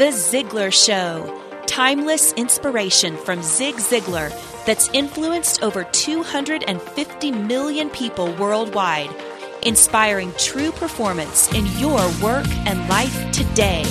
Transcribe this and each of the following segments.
The Ziglar Show. Timeless inspiration from Zig Ziglar that's influenced over 250 million people worldwide, inspiring true performance in your work and life today.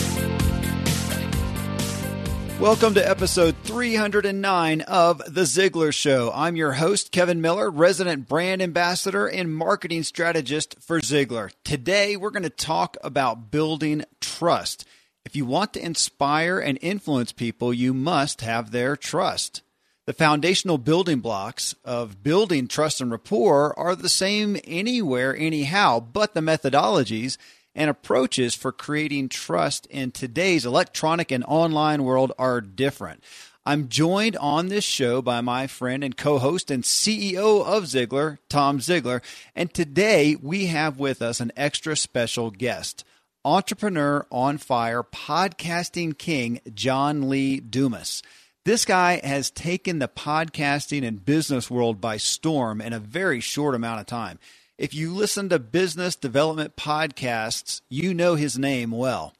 Welcome to episode 309 of The Ziglar Show. I'm your host, Kevin Miller, resident brand ambassador and marketing strategist for Ziglar. Today, we're going to talk about building trust. If you want to inspire and influence people, you must have their trust. The foundational building blocks of building trust and rapport are the same anywhere, anyhow, but the methodologies and approaches for creating trust in today's electronic and online world are different. I'm joined on this show by my friend and co host and CEO of Ziglar, Tom Ziglar. And today we have with us an extra special guest, entrepreneur on fire, podcasting king, John Lee Dumas. This guy has taken the podcasting and business world by storm in a very short amount of time. If you listen to business development podcasts, you know his name well.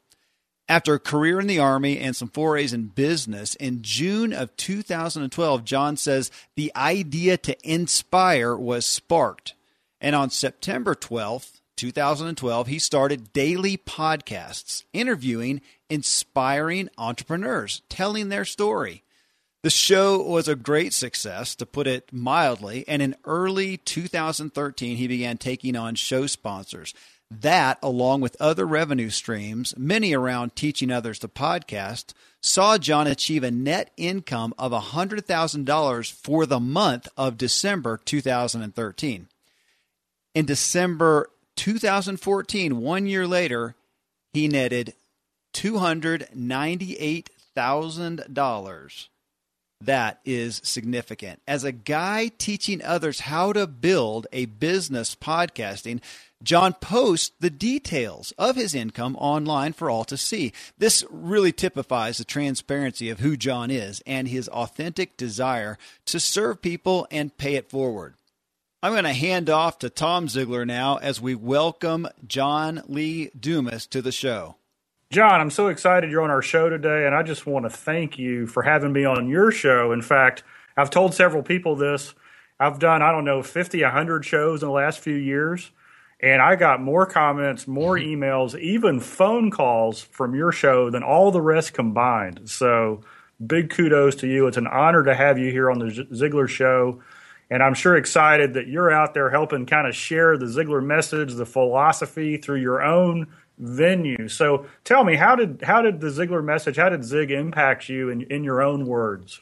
After a career in the Army and some forays in business, in June of 2012, John says the idea to inspire was sparked. And on September 12th, 2012, he started daily podcasts interviewing inspiring entrepreneurs, telling their story. The show was a great success, to put it mildly, and in early 2013, he began taking on show sponsors. That, along with other revenue streams, many around teaching others to podcast, saw John achieve a net income of $100,000 for the month of December 2013. In December 2014, one year later, he netted $298,000 that is significant. As a guy teaching others how to build a business podcasting, John posts the details of his income online for all to see. This really typifies the transparency of who John is and his authentic desire to serve people and pay it forward. I'm going to hand off to Tom Ziglar now as we welcome John Lee Dumas to the show. John, I'm so excited you're on our show today, and I just want to thank you for having me on your show. In fact, I've told several people this. I've done, I don't know, 50, 100 shows in the last few years, and I got more comments, more emails, even phone calls from your show than all the rest combined. So, big kudos to you. It's an honor to have you here on the Ziglar Show. And I'm sure excited that you're out there helping kind of share the Ziglar message, the philosophy through your own venue. So tell me, how did how did the Ziglar message, how did Zig impact you in, in your own words?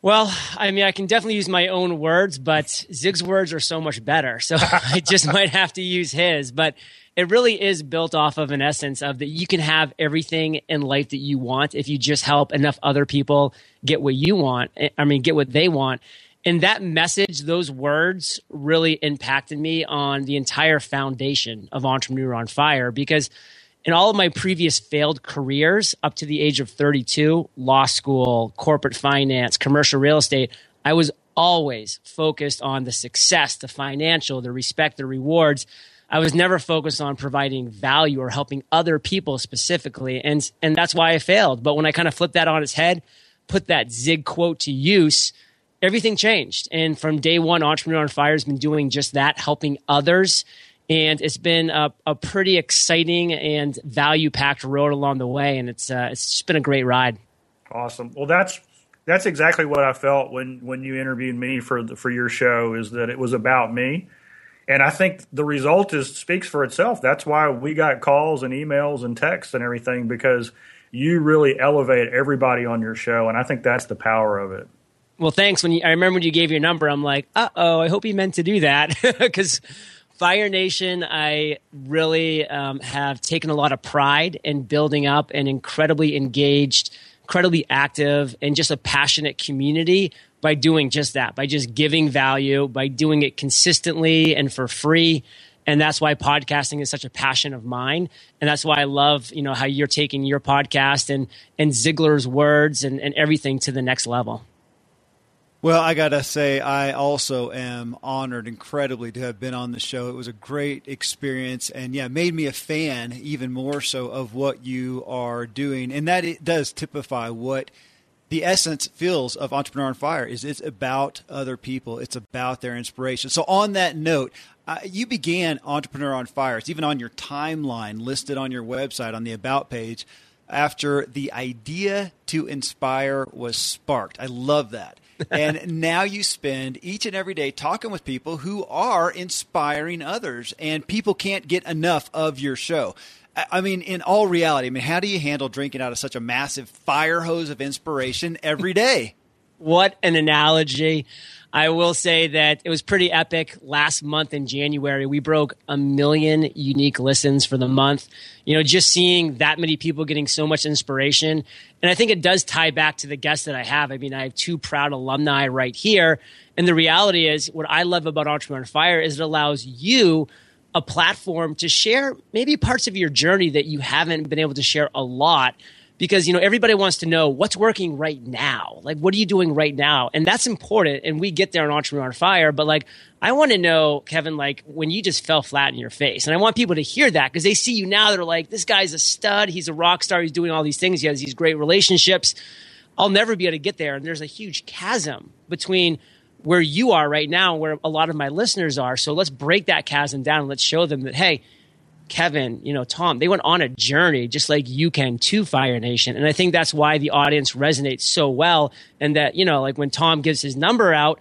Well, I mean, I can definitely use my own words, but Zig's words are so much better. So I just might have to use his. But it really is built off of an essence of that you can have everything in life that you want if you just help enough other people get what you want. Eh, I mean, get what they want and that message, those words really impacted me on the entire foundation of Entrepreneur on Fire because in all of my previous failed careers up to the age of 32, law school, corporate finance, commercial real estate, I was always focused on the success, the financial, the respect, the rewards. I was never focused on providing value or helping other people specifically. And, and that's why I failed. But when I kind of flipped that on its head, put that Zig quote to use, everything changed. And from day one, Entrepreneur on Fire has been doing just that, helping others. And it's been a, a pretty exciting and value packed road along the way. And it's, uh, it's just been a great ride. Awesome. Well, that's, that's exactly what I felt when, when you interviewed me for, the, for your show is that it was about me. And I think the result is speaks for itself. That's why we got calls and emails and texts and everything because you really elevate everybody on your show. And I think that's the power of it. Well, thanks. When you, I remember when you gave your number, I'm like, uh oh, I hope he meant to do that because Fire Nation, I really um, have taken a lot of pride in building up an incredibly engaged, incredibly active, and just a passionate community by doing just that, by just giving value, by doing it consistently and for free. And that's why podcasting is such a passion of mine. And that's why I love, you know, how you're taking your podcast and, and Ziglar's words and, and everything to the next level. Well, I got to say, I also am honored incredibly to have been on the show. It was a great experience and, yeah, made me a fan even more so of what you are doing. And that it does typify what the essence feels of Entrepreneur on Fire is it's about other people. It's about their inspiration. So on that note, uh, you began Entrepreneur on Fire. It's even on your timeline listed on your website on the About page after the idea to inspire was sparked. I love that and now you spend each and every day talking with people who are inspiring others, and people can't get enough of your show. I mean, in all reality, I mean, how do you handle drinking out of such a massive fire hose of inspiration every day? What an analogy. I will say that it was pretty epic last month in January. We broke a million unique listens for the month. You know, just seeing that many people getting so much inspiration. And I think it does tie back to the guests that I have. I mean, I have two proud alumni right here. And the reality is, what I love about Entrepreneur Fire is it allows you a platform to share maybe parts of your journey that you haven't been able to share a lot because you know everybody wants to know what's working right now. Like what are you doing right now? And that's important and we get there on entrepreneur fire but like i want to know kevin like when you just fell flat in your face and i want people to hear that because they see you now they're like this guy's a stud he's a rock star he's doing all these things he has these great relationships. I'll never be able to get there and there's a huge chasm between where you are right now and where a lot of my listeners are so let's break that chasm down and let's show them that hey Kevin, you know, Tom, they went on a journey just like you can to Fire Nation. And I think that's why the audience resonates so well. And that, you know, like when Tom gives his number out,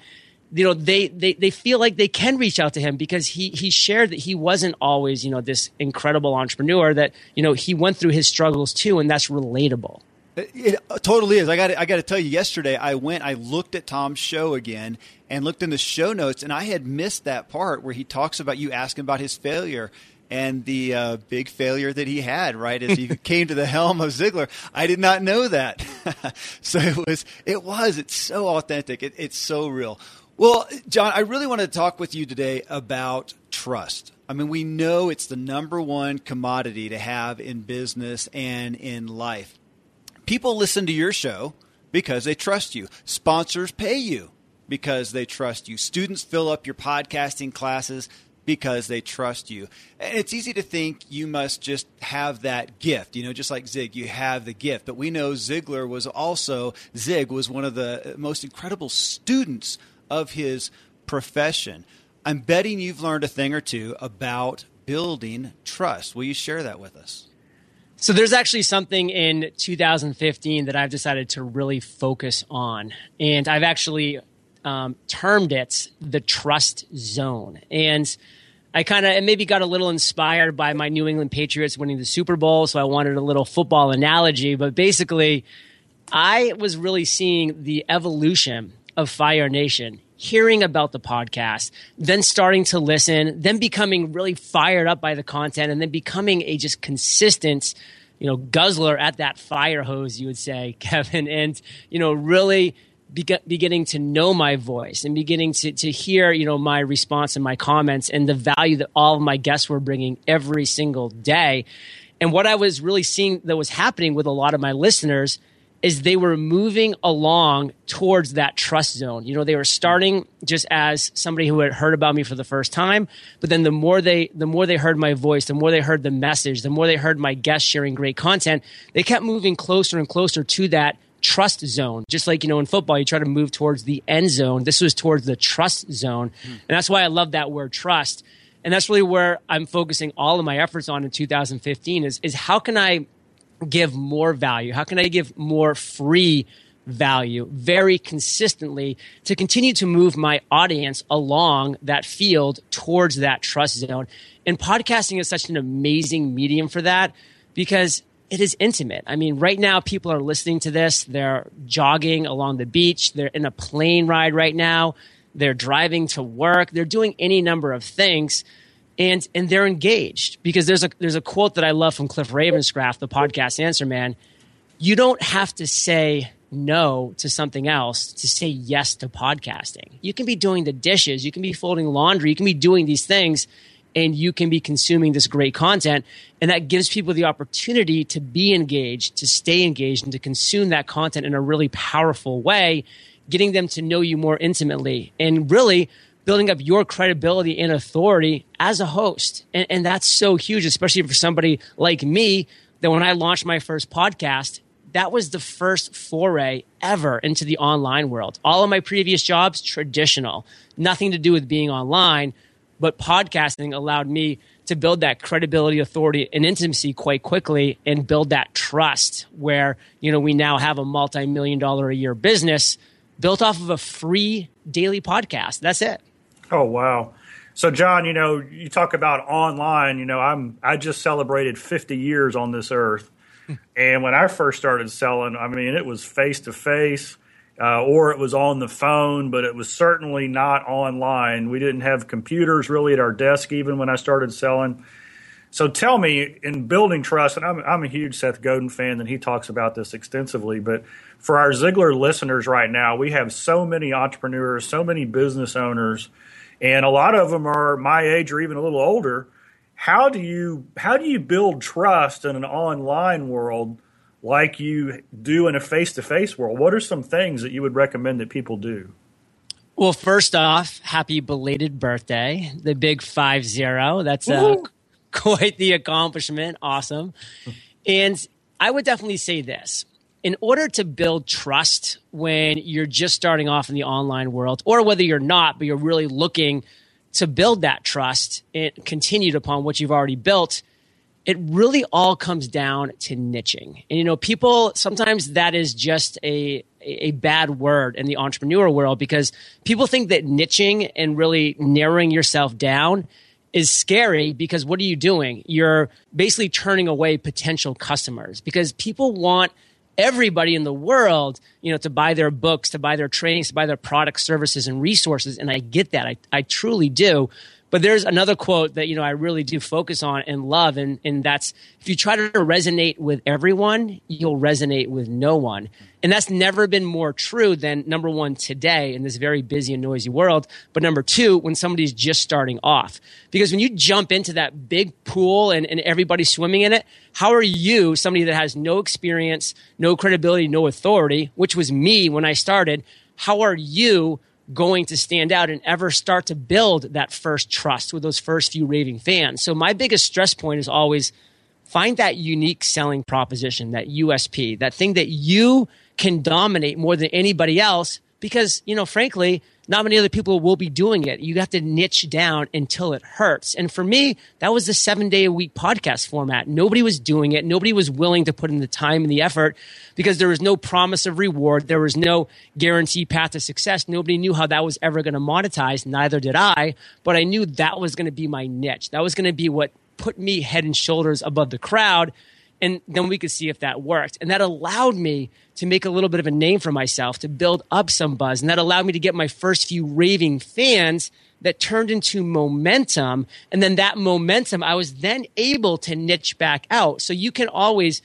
you know, they, they, they feel like they can reach out to him because he, he shared that he wasn't always, you know, this incredible entrepreneur that, you know, he went through his struggles too. And that's relatable. It, totally is. I got I got to tell you. Yesterday, I went. I looked at Tom's show again and looked in the show notes, and I had missed that part where he talks about you asking about his failure and the uh, big failure that he had right as he came to the helm of Ziglar. I did not know that, so it was it was it's so authentic. It, it's so real. Well, John, I really want to talk with you today about trust. I mean, we know it's the number one commodity to have in business and in life. People listen to your show because they trust you. Sponsors pay you because they trust you. Students fill up your podcasting classes because they trust you. And it's easy to think you must just have that gift, you know, just like Zig, you have the gift. But we know Ziglar was also, Zig was one of the most incredible students of his profession. I'm betting you've learned a thing or two about building trust. Will you share that with us? So there's actually something in 2015 that I've decided to really focus on. And I've actually um, termed it the trust zone. And I kind of maybe got a little inspired by my New England Patriots winning the Super Bowl, so I wanted a little football analogy. But basically, I was really seeing the evolution of Fire Nation, hearing about the podcast, then starting to listen, then becoming really fired up by the content, and then becoming a just consistent, you know, guzzler at that fire hose, you would say, Kevin, and you know, really beginning to know my voice and beginning to, to hear you know my response and my comments and the value that all of my guests were bringing every single day. And what i was really seeing that was happening with a lot of my listeners is they were moving along towards that trust zone. You know they were starting just as somebody who had heard about me for the first time but then the more they the more they heard my voice the more they heard the message the more they heard my guests sharing great content they kept moving closer and closer to that trust zone. Just like, you know, in football, you try to move towards the end zone. This was towards the trust zone. Mm. And that's why I love that word trust. And that's really where I'm focusing all of my efforts on in 2015 is, is how can I give more value? How can I give more free value very consistently to continue to move my audience along that field towards that trust zone? And podcasting is such an amazing medium for that because it is intimate. I mean, right now people are listening to this. They're jogging along the beach. They're in a plane ride right now. They're driving to work. They're doing any number of things. And, and they're engaged because there's a, there's a quote that I love from Cliff Ravenscraft, the podcast answer man. You don't have to say no to something else to say yes to podcasting. You can be doing the dishes. You can be folding laundry. You can be doing these things and you can be consuming this great content. And that gives people the opportunity to be engaged, to stay engaged, and to consume that content in a really powerful way. getting them to know you more intimately, and really building up your credibility and authority as a host. And, and that's so huge, especially for somebody like me that when I launched my first podcast, that was the first foray ever into the online world. All of my previous jobs, traditional, nothing to do with being online, but podcasting allowed me to build that credibility, authority, and intimacy quite quickly and build that trust where, you know, we now have a multi-million dollar a year business built off of a free daily podcast. That's it. Oh, wow. So John, you know, you talk about online, you know, I'm I just celebrated 50 years on this earth. Hmm. and when I first started selling, I mean, it was face to face uh, or it was on the phone, but it was certainly not online. We didn't have computers really at our desk even when I started selling. So tell me, in building trust, and I'm, I'm a huge Seth Godin fan, and he talks about this extensively, but for our Ziglar listeners right now, we have so many entrepreneurs, so many business owners, and a lot of them are my age or even a little older. How do you how do you build trust in an online world like you do in a face to face world? What are some things that you would recommend that people do? Well, first off, happy belated birthday, the big five zero. That's uh, quite the accomplishment. Awesome. and I would definitely say this in order to build trust when you're just starting off in the online world, or whether you're not, but you're really looking to build that trust and continued upon what you've already built, it really all comes down to niching. And you know, people sometimes that is just a a bad word in the entrepreneur world because people think that niching and really narrowing yourself down is scary because what are you doing? You're basically turning away potential customers because people want everybody in the world, you know, to buy their books, to buy their trainings, to buy their products, services, and resources. And I get that. I, I truly do. But there's another quote that, you know, I really do focus on and love. And, and that's if you try to resonate with everyone, you'll resonate with no one. And that's never been more true than number one today in this very busy and noisy world. But number two, when somebody's just starting off. Because when you jump into that big pool and, and everybody's swimming in it, how are you, somebody that has no experience, no credibility, no authority, which was me when I started, how are you going to stand out and ever start to build that first trust with those first few raving fans. So my biggest stress point is always find that unique selling proposition, that USP, that thing that you can dominate more than anybody else because, you know, frankly, not many other people will be doing it. You have to niche down until it hurts. And for me, that was the seven day a week podcast format. Nobody was doing it. Nobody was willing to put in the time and the effort because there was no promise of reward. There was no guarantee path to success. Nobody knew how that was ever going to monetize. Neither did I, but I knew that was going to be my niche. That was going to be what put me head and shoulders above the crowd and then we could see if that worked. And that allowed me to make a little bit of a name for myself, to build up some buzz. And that allowed me to get my first few raving fans that turned into momentum. And then that momentum, I was then able to niche back out. So you can always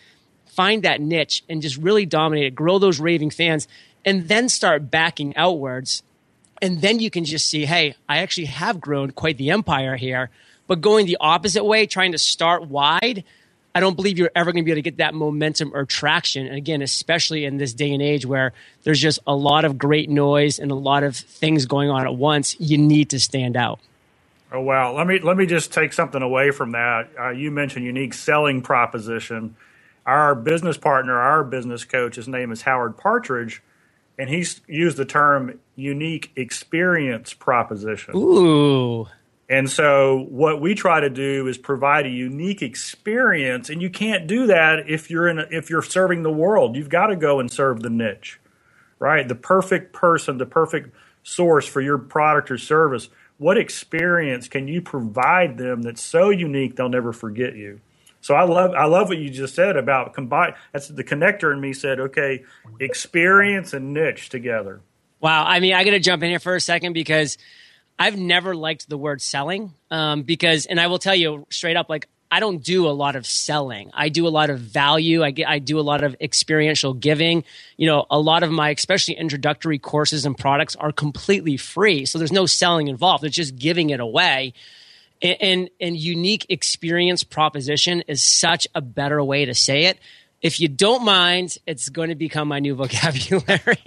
find that niche and just really dominate it, grow those raving fans, and then start backing outwards. And then you can just see, hey, I actually have grown quite the empire here. But going the opposite way, trying to start wide, I don't believe you're ever going to be able to get that momentum or traction. And again, especially in this day and age where there's just a lot of great noise and a lot of things going on at once, you need to stand out. Oh wow! Let me let me just take something away from that. Uh, you mentioned unique selling proposition. Our business partner, our business coach, his name is Howard Partridge, and he's used the term unique experience proposition. Ooh. And so what we try to do is provide a unique experience and you can't do that if you're in a, if you're serving the world. You've got to go and serve the niche. Right? The perfect person, the perfect source for your product or service. What experience can you provide them that's so unique they'll never forget you? So I love I love what you just said about combine. That's the connector in me said, okay, experience and niche together. Wow. I mean, I got to jump in here for a second because I've never liked the word selling um, because, and I will tell you straight up, like I don't do a lot of selling. I do a lot of value. I get, I do a lot of experiential giving. You know, a lot of my, especially introductory courses and products are completely free. So there's no selling involved. It's just giving it away. And, and, and unique experience proposition is such a better way to say it if you don't mind, it's going to become my new vocabulary.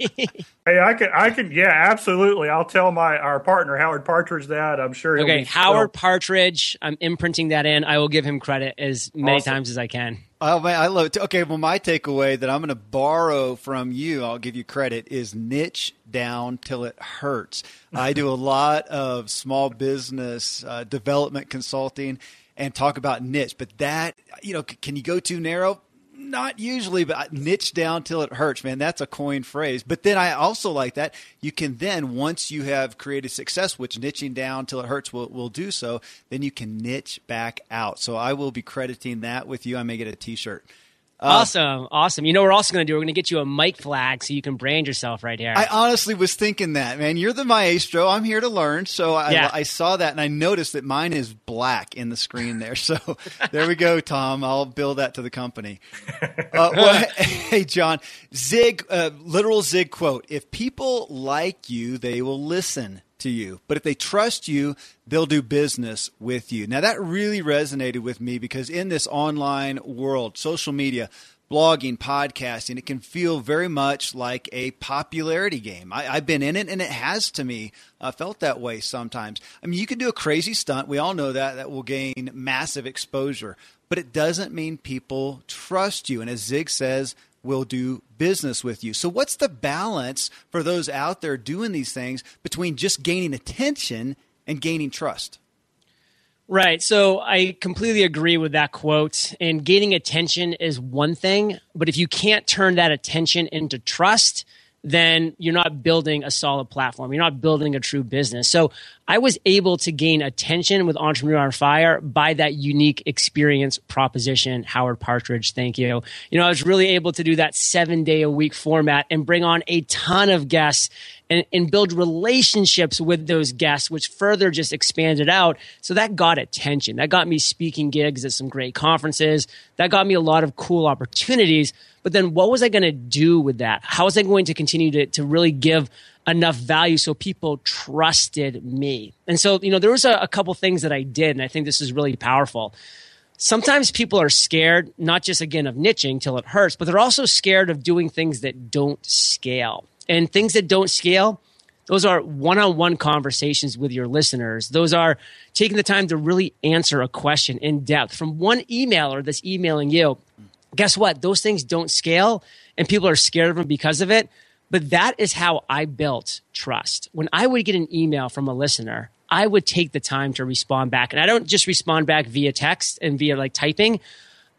hey, I can, I can, yeah, absolutely. I'll tell my our partner Howard Partridge that. I'm sure. okay, Howard Partridge. I'm imprinting that in. I will give him credit as many awesome. times as I can. Oh man, I love it. Okay, well, my takeaway that I'm going to borrow from you, I'll give you credit, is niche down till it hurts. I do a lot of small business uh, development consulting and talk about niche, but that you know, c- can you go too narrow? Not usually, but niche down till it hurts, man. That's a coin phrase. But then I also like that you can then, once you have created success, which niching down till it hurts will, will do so, then you can niche back out. So I will be crediting that with you. I may get a t shirt. Uh, awesome, awesome. You know, we're also going to do. We're going to get you a mic flag so you can brand yourself right here. I honestly was thinking that, man. You're the maestro. I'm here to learn. So I, yeah. I saw that and I noticed that mine is black in the screen there. So there we go, Tom. I'll bill that to the company. Uh, well, hey, John, Zig, uh, literal Zig quote: "If people like you, they will listen." To you. But if they trust you, they'll do business with you. Now, that really resonated with me because in this online world, social media, blogging, podcasting, it can feel very much like a popularity game. I, have been in it and it has to me uh, felt that way sometimes. I mean, you can do a crazy stunt. We all know that. That will gain massive exposure. But it doesn't mean people trust you. And as Zig says, will do business with you. So, what's the balance for those out there doing these things between just gaining attention and gaining trust? Right. So I completely agree with that quote. And gaining attention is one thing, but if you can't turn that attention into trust, then you're not building a solid platform. You're not building a true business. So I was able to gain attention with Entrepreneur on Fire by that unique experience proposition. Howard Partridge, thank you. You know, I was really able to do that seven day a week format and bring on a ton of guests and, and build relationships with those guests, which further just expanded out. So that got attention. That got me speaking gigs at some great conferences. That got me a lot of cool opportunities. But then what was I going to do with that? How was I going to continue to, to really give enough value so people trusted me? And so, you know, there was a, a couple things that I did, and I think this is really powerful. Sometimes people are scared, not just again of niching till it hurts, but they're also scared of doing things that don't scale. And things that don't scale, those are one on one conversations with your listeners. Those are taking the time to really answer a question in depth from one emailer that's emailing you guess what? Those things don't scale and people are scared of them because of it. But that is how I built trust. When I would get an email from a listener, I would take the time to respond back. And I don't just respond back via text and via like typing.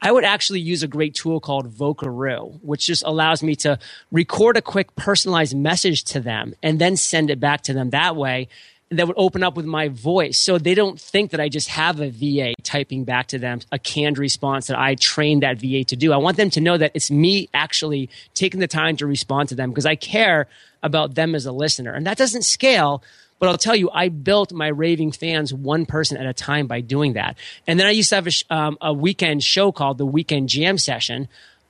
I would actually use a great tool called Vocaroo, which just allows me to record a quick personalized message to them and then send it back to them that way that would open up with my voice. So they don't think that I just have a VA typing back to them a canned response that I trained that VA to do. I want them to know that it's me actually taking the time to respond to them because I care about them as a listener. And that doesn't scale. But I'll tell you, I built my raving fans one person at a time by doing that. And then I used to have a, um, a weekend show called the Weekend Jam Session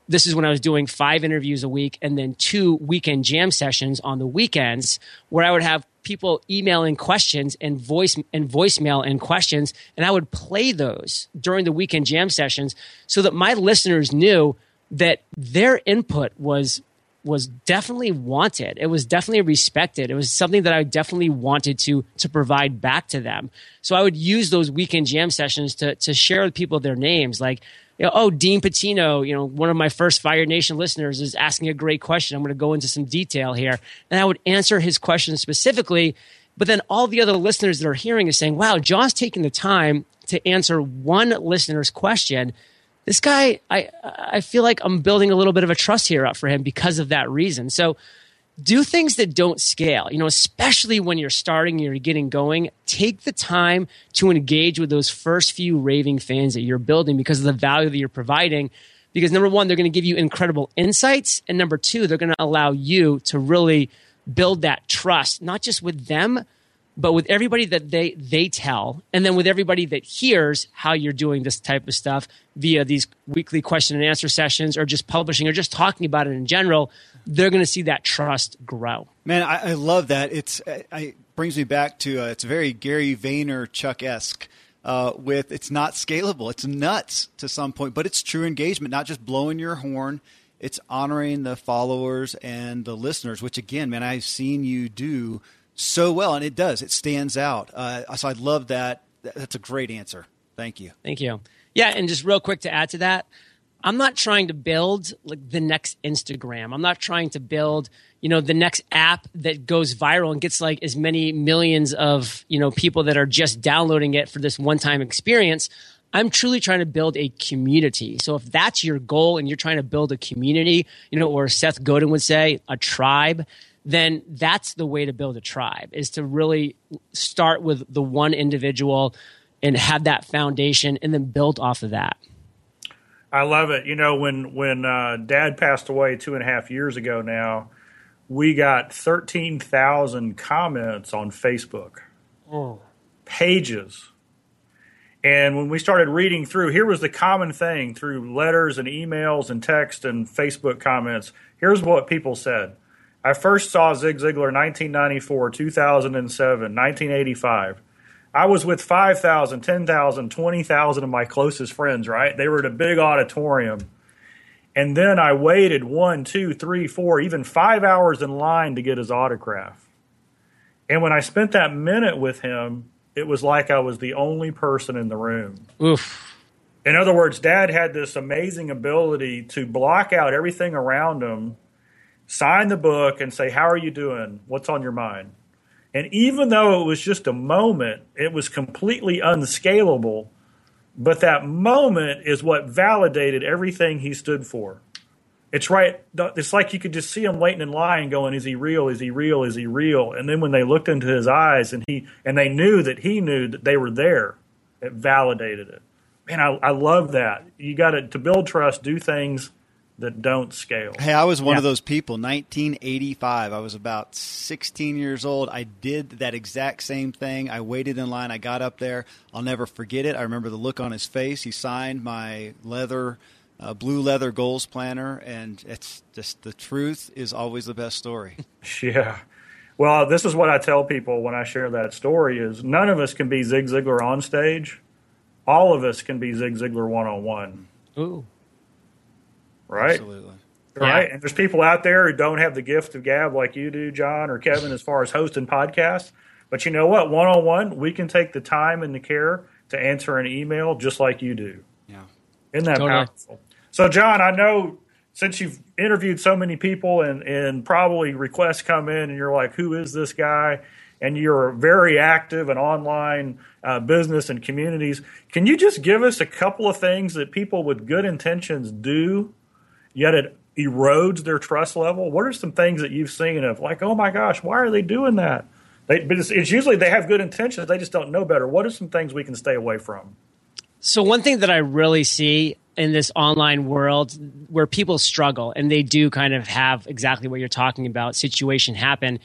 this is when I was doing five interviews a week and then two weekend jam sessions on the weekends where I would have people emailing questions and voice and voicemail and questions and I would play those during the weekend jam sessions so that my listeners knew that their input was was definitely wanted. It was definitely respected. It was something that I definitely wanted to to provide back to them. So I would use those weekend jam sessions to to share with people their names like you know, oh, Dean Patino, you know, one of my first Fire Nation listeners is asking a great question. I'm going to go into some detail here. And I would answer his question specifically. But then all the other listeners that are hearing is saying, wow, John's taking the time to answer one listener's question. This guy, I, I feel like I'm building a little bit of a trust here up for him because of that reason. So do things that don't scale, you know, especially when you're starting, you're getting going. Take the time to engage with those first few raving fans that you're building because of the value that you're providing. Because number one, they're going to give you incredible insights. And number two, they're going to allow you to really build that trust, not just with them, but with everybody that they they tell and then with everybody that hears how you're doing this type of stuff via these weekly question and answer sessions or just publishing or just talking about it in general they're going to see that trust grow man i, I love that it's it brings me back to uh, it's very gary vaynerchuk-esque uh, with it's not scalable. It's nuts to some point, but it's true engagement, not just blowing your horn. It's honoring the followers and the listeners, which again, man, I've seen you do so well, and it does. It stands out. Uh, so I love that. That's a great answer. Thank you. Thank you. Yeah, and just real quick to add to that, I'm not trying to build like the next Instagram. I'm not trying to build, you know, the next app that goes viral and gets like as many millions of, you know, people that are just downloading it for this one-time experience. I'm truly trying to build a community. So if that's your goal and you're trying to build a community, you know, or Seth Godin would say, a tribe, then that's the way to build a tribe is to really start with the one individual and have that foundation and then build off of that. I love it. You know, when when uh, Dad passed away two and a half years ago now, we got thirteen thousand comments on Facebook, oh. pages, and when we started reading through, here was the common thing through letters and emails and text and Facebook comments. Here's what people said. I first saw Zig Ziglar 1994, 2007, 1985. I was with 5,000, 10,000, 20,000 of my closest friends, right? They were at a big auditorium. And then I waited one, two, three, four, even five hours in line to get his autograph. And when I spent that minute with him, it was like I was the only person in the room. Oof. In other words, dad had this amazing ability to block out everything around him, sign the book, and say, How are you doing? What's on your mind? And even though it was just a moment, it was completely unscalable. But that moment is what validated everything he stood for. It's right. It's like you could just see him waiting in line, going, "Is he real? Is he real? Is he real?" And then when they looked into his eyes, and he and they knew that he knew that they were there, it validated it. Man, I, I love that. You got to to build trust, do things that don't scale. Hey, I was one yeah. of those people. 1985. I was about 16 years old. I did that exact same thing. I waited in line. I got up there. I'll never forget it. I remember the look on his face. He signed my leather, uh, blue leather goals planner, and it's just the truth is always the best story. yeah. Well, this is what I tell people when I share that story: is none of us can be Zig Ziglar on stage. All of us can be Zig Ziglar one on one. Ooh right? Absolutely. Right. Yeah. And there's people out there who don't have the gift of gab like you do, John or Kevin, as far as hosting podcasts. But you know what? One on one, we can take the time and the care to answer an email just like you do. Yeah. Isn't that totally. powerful? So, John, I know since you've interviewed so many people and, and probably requests come in and you're like, who is this guy? And you're very active in online uh, business and communities. Can you just give us a couple of things that people with good intentions do, yet it erodes their trust level? What are some things that you've seen of like, oh my gosh, why are they doing that? They, but it's, it's usually they have good intentions, they just don't know better. What are some things we can stay away from? So one thing that I really see in this online world where people struggle and they do kind of have exactly what you're talking about situation happen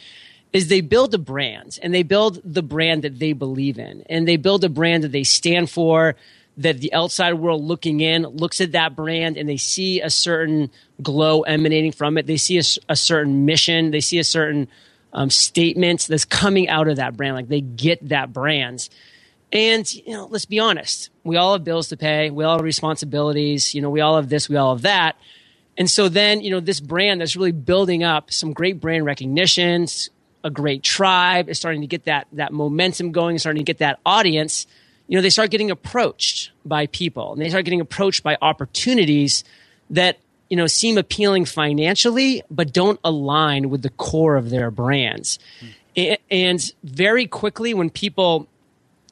is they build a brand and they build the brand that they believe in and they build a brand that they stand for that the outside world looking in looks at that brand and they see a certain glow emanating from it. They see a, a certain mission. They see a certain um, statement that's coming out of that brand. Like they get that brand. And you know let's be honest. We all have bills to pay. We all have responsibilities. You know we all have this. We all have that. And so then, you know, this brand that's really building up some great brand recognitions, a great tribe, is starting to get that that momentum going, starting to get that audience, you know, they start getting approached by people and they start getting approached by opportunities that, you know, seem appealing financially, but don't align with the core of their brands. Mm. And very quickly, when people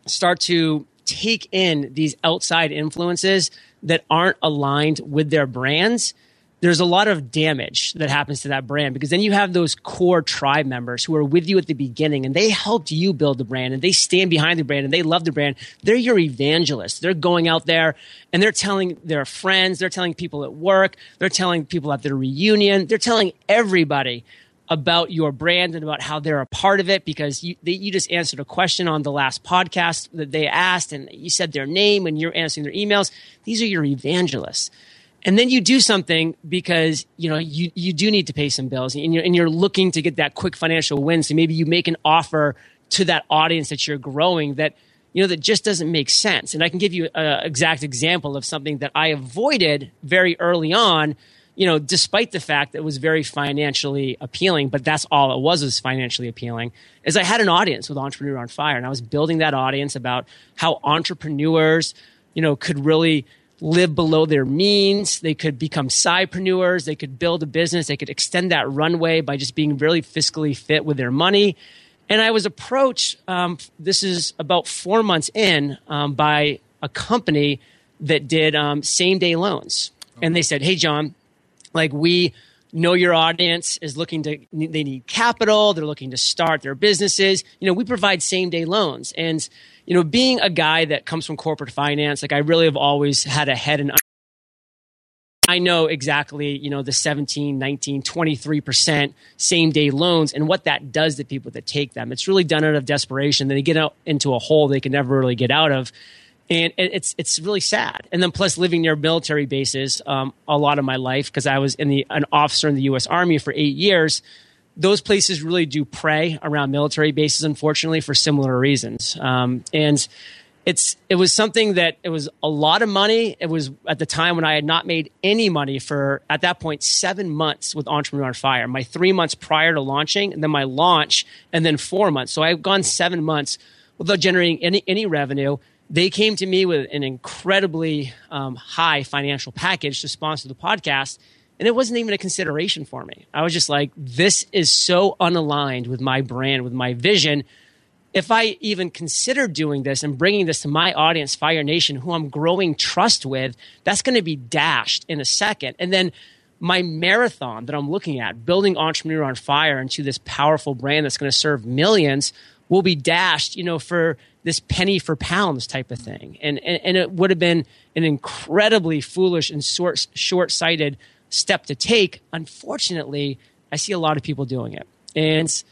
start to take in these outside influences that aren't aligned with their brands, there's a lot of damage that happens to that brand because then you have those core tribe members who are with you at the beginning and they helped you build the brand and they stand behind the brand and they love the brand. They're your evangelists. They're going out there and they're telling their friends, they're telling people at work, they're telling people at their reunion, they're telling everybody about your brand and about how they're a part of it because you, they, you just answered a question on the last podcast that they asked and you said their name and you're answering their emails. These are your evangelists and then you do something because you know you, you do need to pay some bills and you're, and you're looking to get that quick financial win so maybe you make an offer to that audience that you're growing that you know, that just doesn't make sense. And I can give you an exact example of something that I avoided very early on, you know, despite the fact that it was very financially appealing, but that's all it was was financially appealing, is I had an audience with Entrepreneur on Fire. And I was building that audience about how entrepreneurs, you know, could really live below their means. They could become sidepreneurs. They could build a business. They could extend that runway by just being really fiscally fit with their money. And I was approached, um, this is about four months in, um, by a company that did um, same day loans. And they said, Hey, John, like we know your audience is looking to, they need capital. They're looking to start their businesses. You know, we provide same day loans. And, you know, being a guy that comes from corporate finance, like I really have always had a head and I know exactly, you know, the 17, 19, 23% same day loans and what that does to people that take them. It's really done out of desperation. Then they get out into a hole they can never really get out of. And it's, it's really sad. And then plus living near military bases, um, a lot of my life, because I was in the, an officer in the U.S. Army for eight years. Those places really do prey around military bases, unfortunately, for similar reasons. Um, and, it's it was something that it was a lot of money. It was at the time when I had not made any money for at that point seven months with Entrepreneur on Fire. My three months prior to launching, and then my launch, and then four months. So I've gone seven months without generating any any revenue. They came to me with an incredibly um, high financial package to sponsor the podcast, and it wasn't even a consideration for me. I was just like, this is so unaligned with my brand, with my vision if I even consider doing this and bringing this to my audience, Fire Nation, who I'm growing trust with, that's going to be dashed in a second. And then my marathon that I'm looking at, building Entrepreneur on Fire into this powerful brand that's going to serve millions, will be dashed, you know, for this penny for pounds type of thing. And, and, and it would have been an incredibly foolish and short, short-sighted step to take. Unfortunately, I see a lot of people doing it. And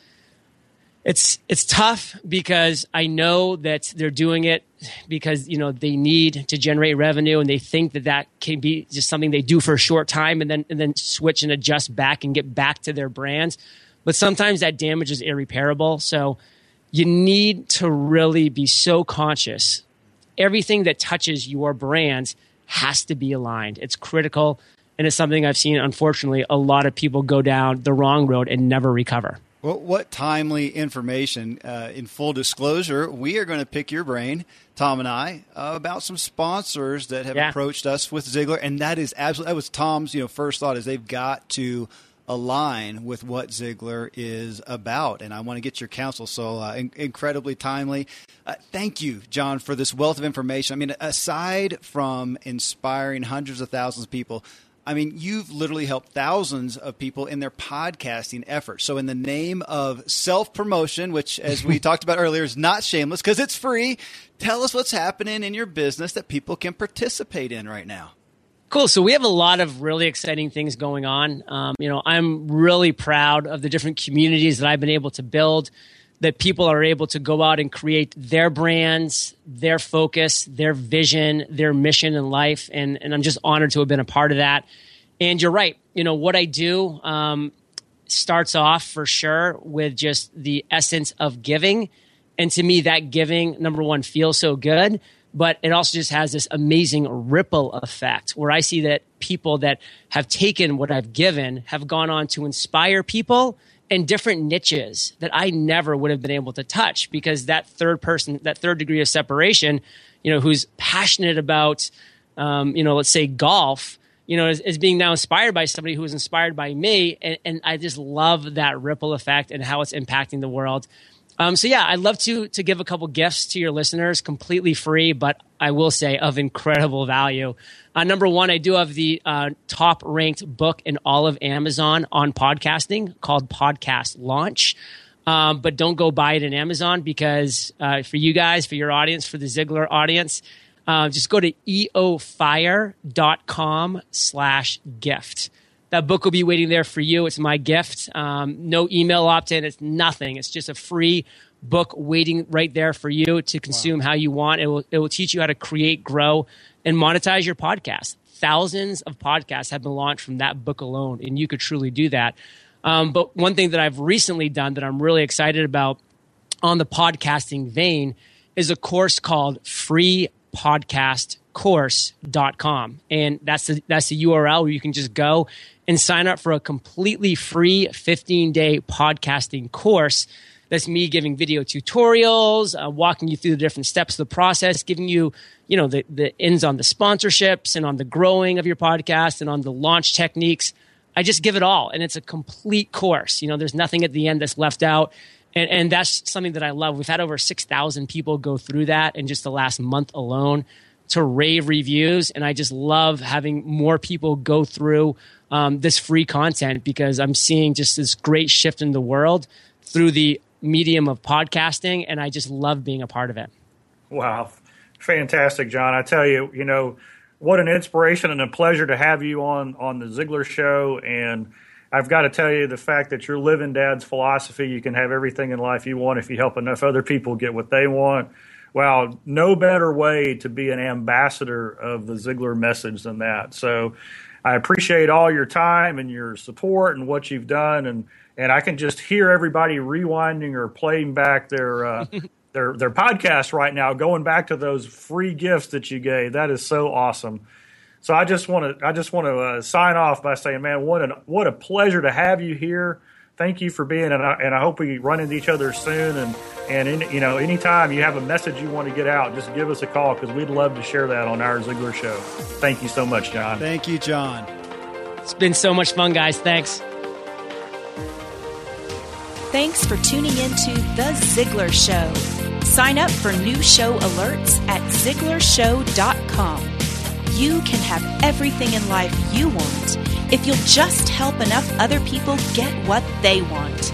it's it's tough because I know that they're doing it because you know they need to generate revenue and they think that that can be just something they do for a short time and then and then switch and adjust back and get back to their brands. But sometimes that damage is irreparable. So you need to really be so conscious. Everything that touches your brand has to be aligned. It's critical and it's something I've seen unfortunately a lot of people go down the wrong road and never recover. Well, what timely information. Uh, in full disclosure, we are going to pick your brain, Tom and I, uh, about some sponsors that have yeah. approached us with Ziglar. and that is absolutely that was Tom's you know first thought is they've got to align with what Ziglar is about, and I want to get your counsel. So uh, in- incredibly timely. Uh, thank you, John, for this wealth of information. I mean, aside from inspiring hundreds of thousands of people I mean, you've literally helped thousands of people in their podcasting efforts. So, in the name of self promotion, which, as we talked about earlier, is not shameless because it's free, tell us what's happening in your business that people can participate in right now. Cool. So we have a lot of really exciting things going on. Um, you know, I'm really proud of the different communities that I've been able to build. That people are able to go out and create their brands, their focus, their vision, their mission in life, and and I'm just honored to have been a part of that. And you're right. You know, what I do um, starts off for sure with just the essence of giving. And to me, that giving, number one, feels so good, but it also just has this amazing ripple effect where I see that people that have taken what I've given have gone on to inspire people in different niches that I never would have been able to touch because that third person, that third degree of separation, you know, who's passionate about, um, you know, let's say golf, you know, is, as, being now inspired by somebody who was inspired by me. And, and, I just love that ripple effect and how it's impacting the world. Um, so yeah, I'd love to to give a couple gifts to your listeners, completely free, but I will say of incredible value. Uh, number one, I do have the uh, top ranked book in all of Amazon on podcasting called Podcast Launch. Um, but don't go buy it in Amazon because uh, for you guys, for your audience, for the Ziglar audience, uh, just go to eofire.com slash gift. That book will be waiting there for you. It's my gift. Um, no email opt in. It's nothing. It's just a free book waiting right there for you to consume wow. how you want. It will, it will teach you how to create, grow, and monetize your podcast. Thousands of podcasts have been launched from that book alone, and you could truly do that. Um, but one thing that I've recently done that I'm really excited about on the podcasting vein is a course called freepodcastcourse.com. And that's the, that's the URL where you can just go and sign up for a completely free 15 day podcasting course. That's me giving video tutorials, uh, walking you through the different steps of the process, giving you, you know, the, the ins on the sponsorships and on the growing of your podcast and on the launch techniques. I just give it all. And it's a complete course. You know, there's nothing at the end that's left out. And, and that's something that I love. We've had over 6,000 people go through that in just the last month alone to rave reviews. And I just love having more people go through um, this free content because I'm seeing just this great shift in the world through the medium of podcasting. And I just love being a part of it. Wow. Fantastic, John. I tell you, you know, what an inspiration and a pleasure to have you on, on the Ziglar show. And I've got to tell you the fact that you're living dad's philosophy. You can have everything in life you want if you help enough other people get what they want. Wow, no better way to be an ambassador of the Ziglar message than that. So I appreciate all your time and your support and what you've done. And, and I can just hear everybody rewinding or playing back their, uh, their, their podcast right now, going back to those free gifts that you gave. That is so awesome. So I just want to I just want to uh, sign off by saying, man, what an what a pleasure to have you here. Thank you for being, and I, and I hope we run into each other soon. And and in, you know, anytime you have a message you want to get out, just give us a call because we'd love to share that on our Ziglar show. Thank you so much, John. Thank you, John. It's been so much fun, guys. Thanks. Thanks for tuning in to The Ziglar Show. Sign up for new show alerts at ZiglarShow.com you can have everything in life you want if you'll just help enough other people get what they want.